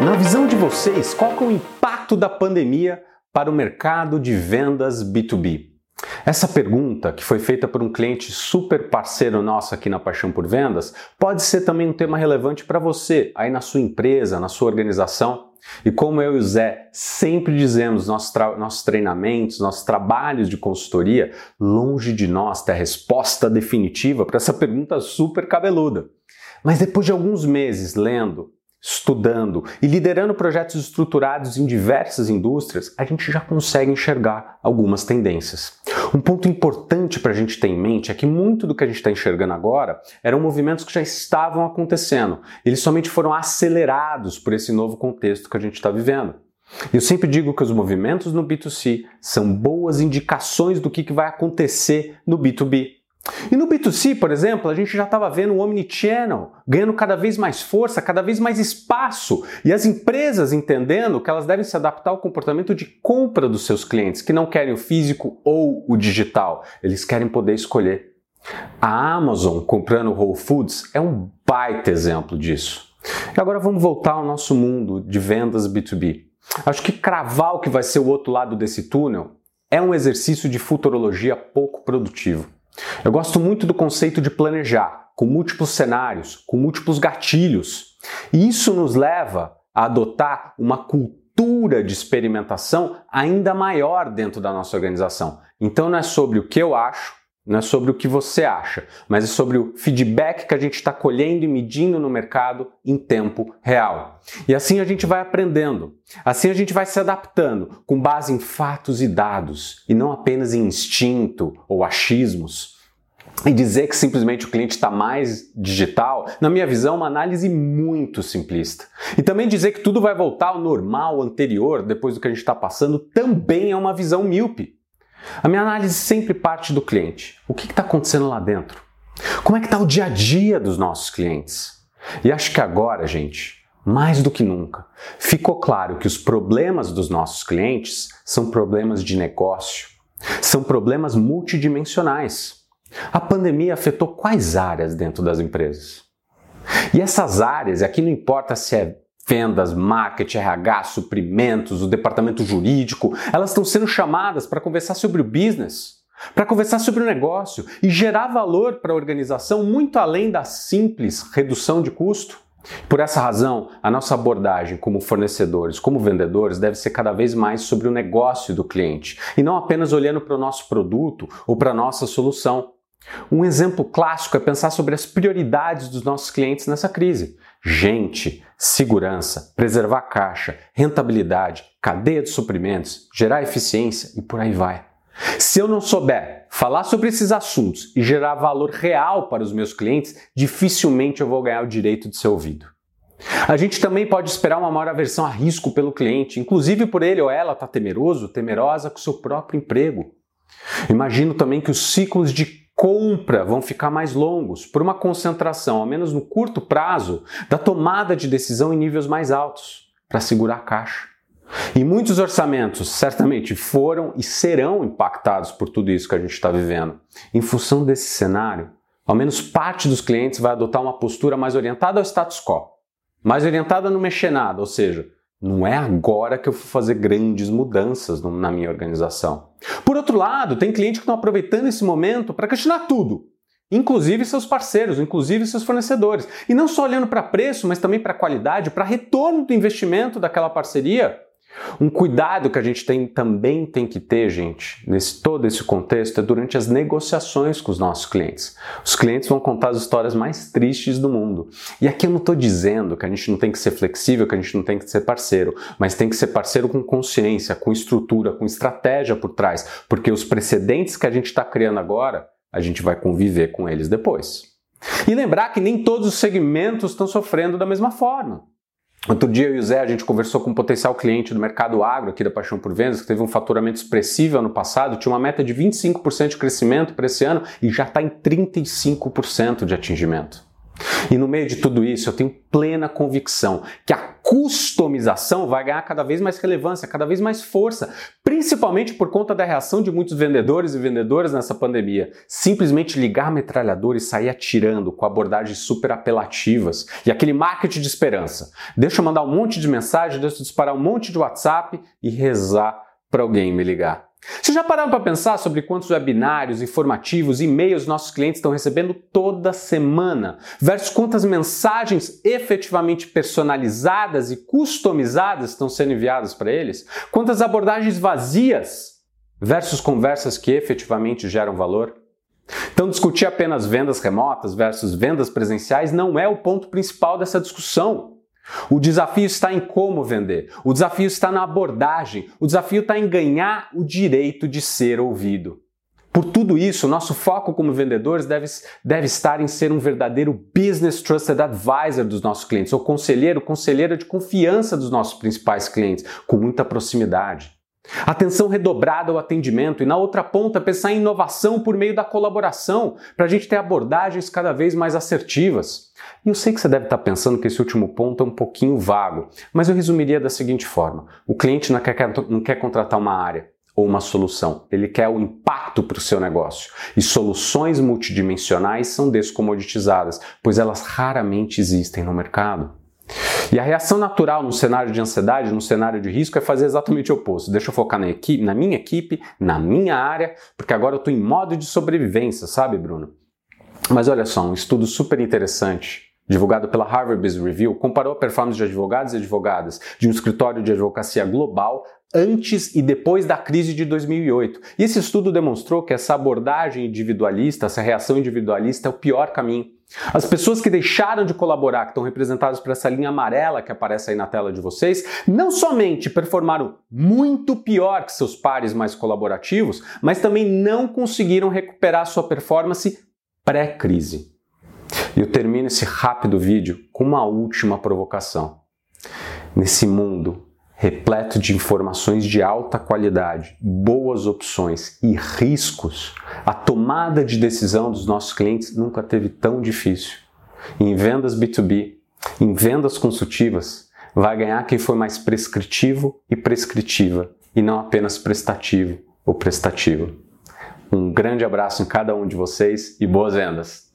Na visão de vocês, qual é o impacto da pandemia para o mercado de vendas B2B? Essa pergunta, que foi feita por um cliente super parceiro nosso aqui na Paixão por Vendas, pode ser também um tema relevante para você, aí na sua empresa, na sua organização. E como eu e o Zé sempre dizemos nossos, nossos treinamentos, nossos trabalhos de consultoria, longe de nós ter a resposta definitiva para essa pergunta super cabeluda. Mas depois de alguns meses lendo, estudando e liderando projetos estruturados em diversas indústrias, a gente já consegue enxergar algumas tendências. Um ponto importante para a gente ter em mente é que muito do que a gente está enxergando agora eram movimentos que já estavam acontecendo, eles somente foram acelerados por esse novo contexto que a gente está vivendo. Eu sempre digo que os movimentos no B2C são boas indicações do que, vai acontecer no B2B. E no B2C, por exemplo, a gente já estava vendo o Omnichannel ganhando cada vez mais força, cada vez mais espaço, e as empresas entendendo que elas devem se adaptar ao comportamento de compra dos seus clientes, que não querem o físico ou o digital, eles querem poder escolher. A Amazon comprando Whole Foods é um baita exemplo disso. E agora vamos voltar ao nosso mundo de vendas B2B. Acho que cravar o que vai ser o outro lado desse túnel é um exercício de futurologia pouco produtivo. Eu gosto muito do conceito de planejar, com múltiplos cenários, com múltiplos gatilhos. E isso nos leva a adotar uma cultura de experimentação ainda maior dentro da nossa organização. Então não é sobre o que eu acho, não é sobre o que você acha, mas é sobre o feedback que a gente está colhendo e medindo no mercado em tempo real. E assim a gente vai aprendendo, assim a gente vai se adaptando com base em fatos e dados, e não apenas em instinto ou achismos. E dizer que simplesmente o cliente está mais digital, na minha visão, é uma análise muito simplista. E também dizer que tudo vai voltar ao normal anterior, depois do que a gente está passando, também é uma visão míope. A minha análise sempre parte do cliente. O que está acontecendo lá dentro? Como é que está o dia a dia dos nossos clientes? E acho que agora, gente, mais do que nunca, ficou claro que os problemas dos nossos clientes são problemas de negócio, são problemas multidimensionais. A pandemia afetou quais áreas dentro das empresas? E essas áreas, aqui não importa se é vendas, marketing, RH, suprimentos, o departamento jurídico, elas estão sendo chamadas para conversar sobre o business, para conversar sobre o negócio e gerar valor para a organização muito além da simples redução de custo. Por essa razão, a nossa abordagem como fornecedores, como vendedores, deve ser cada vez mais sobre o negócio do cliente e não apenas olhando para o nosso produto ou para a nossa solução. Um exemplo clássico é pensar sobre as prioridades dos nossos clientes nessa crise. Gente, segurança, preservar caixa, rentabilidade, cadeia de suprimentos, gerar eficiência e por aí vai. Se eu não souber falar sobre esses assuntos e gerar valor real para os meus clientes, dificilmente eu vou ganhar o direito de ser ouvido. A gente também pode esperar uma maior aversão a risco pelo cliente, inclusive por ele ou ela estar tá temeroso, temerosa com seu próprio emprego. Imagino também que os ciclos de compra vão ficar mais longos, por uma concentração, ao menos no curto prazo, da tomada de decisão em níveis mais altos, para segurar a caixa. E muitos orçamentos certamente foram e serão impactados por tudo isso que a gente está vivendo. Em função desse cenário, ao menos parte dos clientes vai adotar uma postura mais orientada ao status quo, mais orientada no mexer nada, ou seja, não é agora que eu vou fazer grandes mudanças na minha organização. Por outro lado, tem cliente que estão aproveitando esse momento para questionar tudo, inclusive seus parceiros, inclusive seus fornecedores. E não só olhando para preço, mas também para qualidade, para retorno do investimento daquela parceria. Um cuidado que a gente tem, também tem que ter, gente, nesse todo esse contexto, é durante as negociações com os nossos clientes. Os clientes vão contar as histórias mais tristes do mundo. E aqui eu não estou dizendo que a gente não tem que ser flexível, que a gente não tem que ser parceiro, mas tem que ser parceiro com consciência, com estrutura, com estratégia por trás, porque os precedentes que a gente está criando agora, a gente vai conviver com eles depois. E lembrar que nem todos os segmentos estão sofrendo da mesma forma. Outro dia eu e o Zé, a gente conversou com um potencial cliente do mercado agro aqui da Paixão por Vendas, que teve um faturamento expressivo ano passado, tinha uma meta de 25% de crescimento para esse ano e já está em 35% de atingimento. E no meio de tudo isso, eu tenho plena convicção que a customização vai ganhar cada vez mais relevância, cada vez mais força, principalmente por conta da reação de muitos vendedores e vendedoras nessa pandemia. Simplesmente ligar a metralhadora e sair atirando com abordagens super apelativas e aquele marketing de esperança. Deixa eu mandar um monte de mensagem, deixa eu disparar um monte de WhatsApp e rezar para alguém me ligar. Vocês já pararam para pensar sobre quantos webinários, informativos, e-mails nossos clientes estão recebendo toda semana, versus quantas mensagens efetivamente personalizadas e customizadas estão sendo enviadas para eles? Quantas abordagens vazias versus conversas que efetivamente geram valor? Então, discutir apenas vendas remotas versus vendas presenciais não é o ponto principal dessa discussão. O desafio está em como vender, o desafio está na abordagem, o desafio está em ganhar o direito de ser ouvido. Por tudo isso, nosso foco como vendedores deve, deve estar em ser um verdadeiro Business Trusted Advisor dos nossos clientes, ou conselheiro, conselheira de confiança dos nossos principais clientes, com muita proximidade. Atenção redobrada ao atendimento e na outra ponta pensar em inovação por meio da colaboração, para a gente ter abordagens cada vez mais assertivas. E eu sei que você deve estar pensando que esse último ponto é um pouquinho vago, mas eu resumiria da seguinte forma: o cliente não quer, não quer contratar uma área ou uma solução, ele quer o impacto para o seu negócio. E soluções multidimensionais são descomoditizadas, pois elas raramente existem no mercado. E a reação natural no cenário de ansiedade, no cenário de risco, é fazer exatamente o oposto. Deixa eu focar na, equipe, na minha equipe, na minha área, porque agora eu estou em modo de sobrevivência, sabe, Bruno? Mas olha só, um estudo super interessante divulgado pela Harvard Business Review, comparou a performance de advogados e advogadas de um escritório de advocacia global antes e depois da crise de 2008. E esse estudo demonstrou que essa abordagem individualista, essa reação individualista é o pior caminho. As pessoas que deixaram de colaborar, que estão representadas por essa linha amarela que aparece aí na tela de vocês, não somente performaram muito pior que seus pares mais colaborativos, mas também não conseguiram recuperar sua performance pré-crise. E eu termino esse rápido vídeo com uma última provocação. Nesse mundo repleto de informações de alta qualidade, boas opções e riscos, a tomada de decisão dos nossos clientes nunca teve tão difícil. Em vendas B2B, em vendas consultivas, vai ganhar quem foi mais prescritivo e prescritiva, e não apenas prestativo ou prestativa. Um grande abraço em cada um de vocês e boas vendas!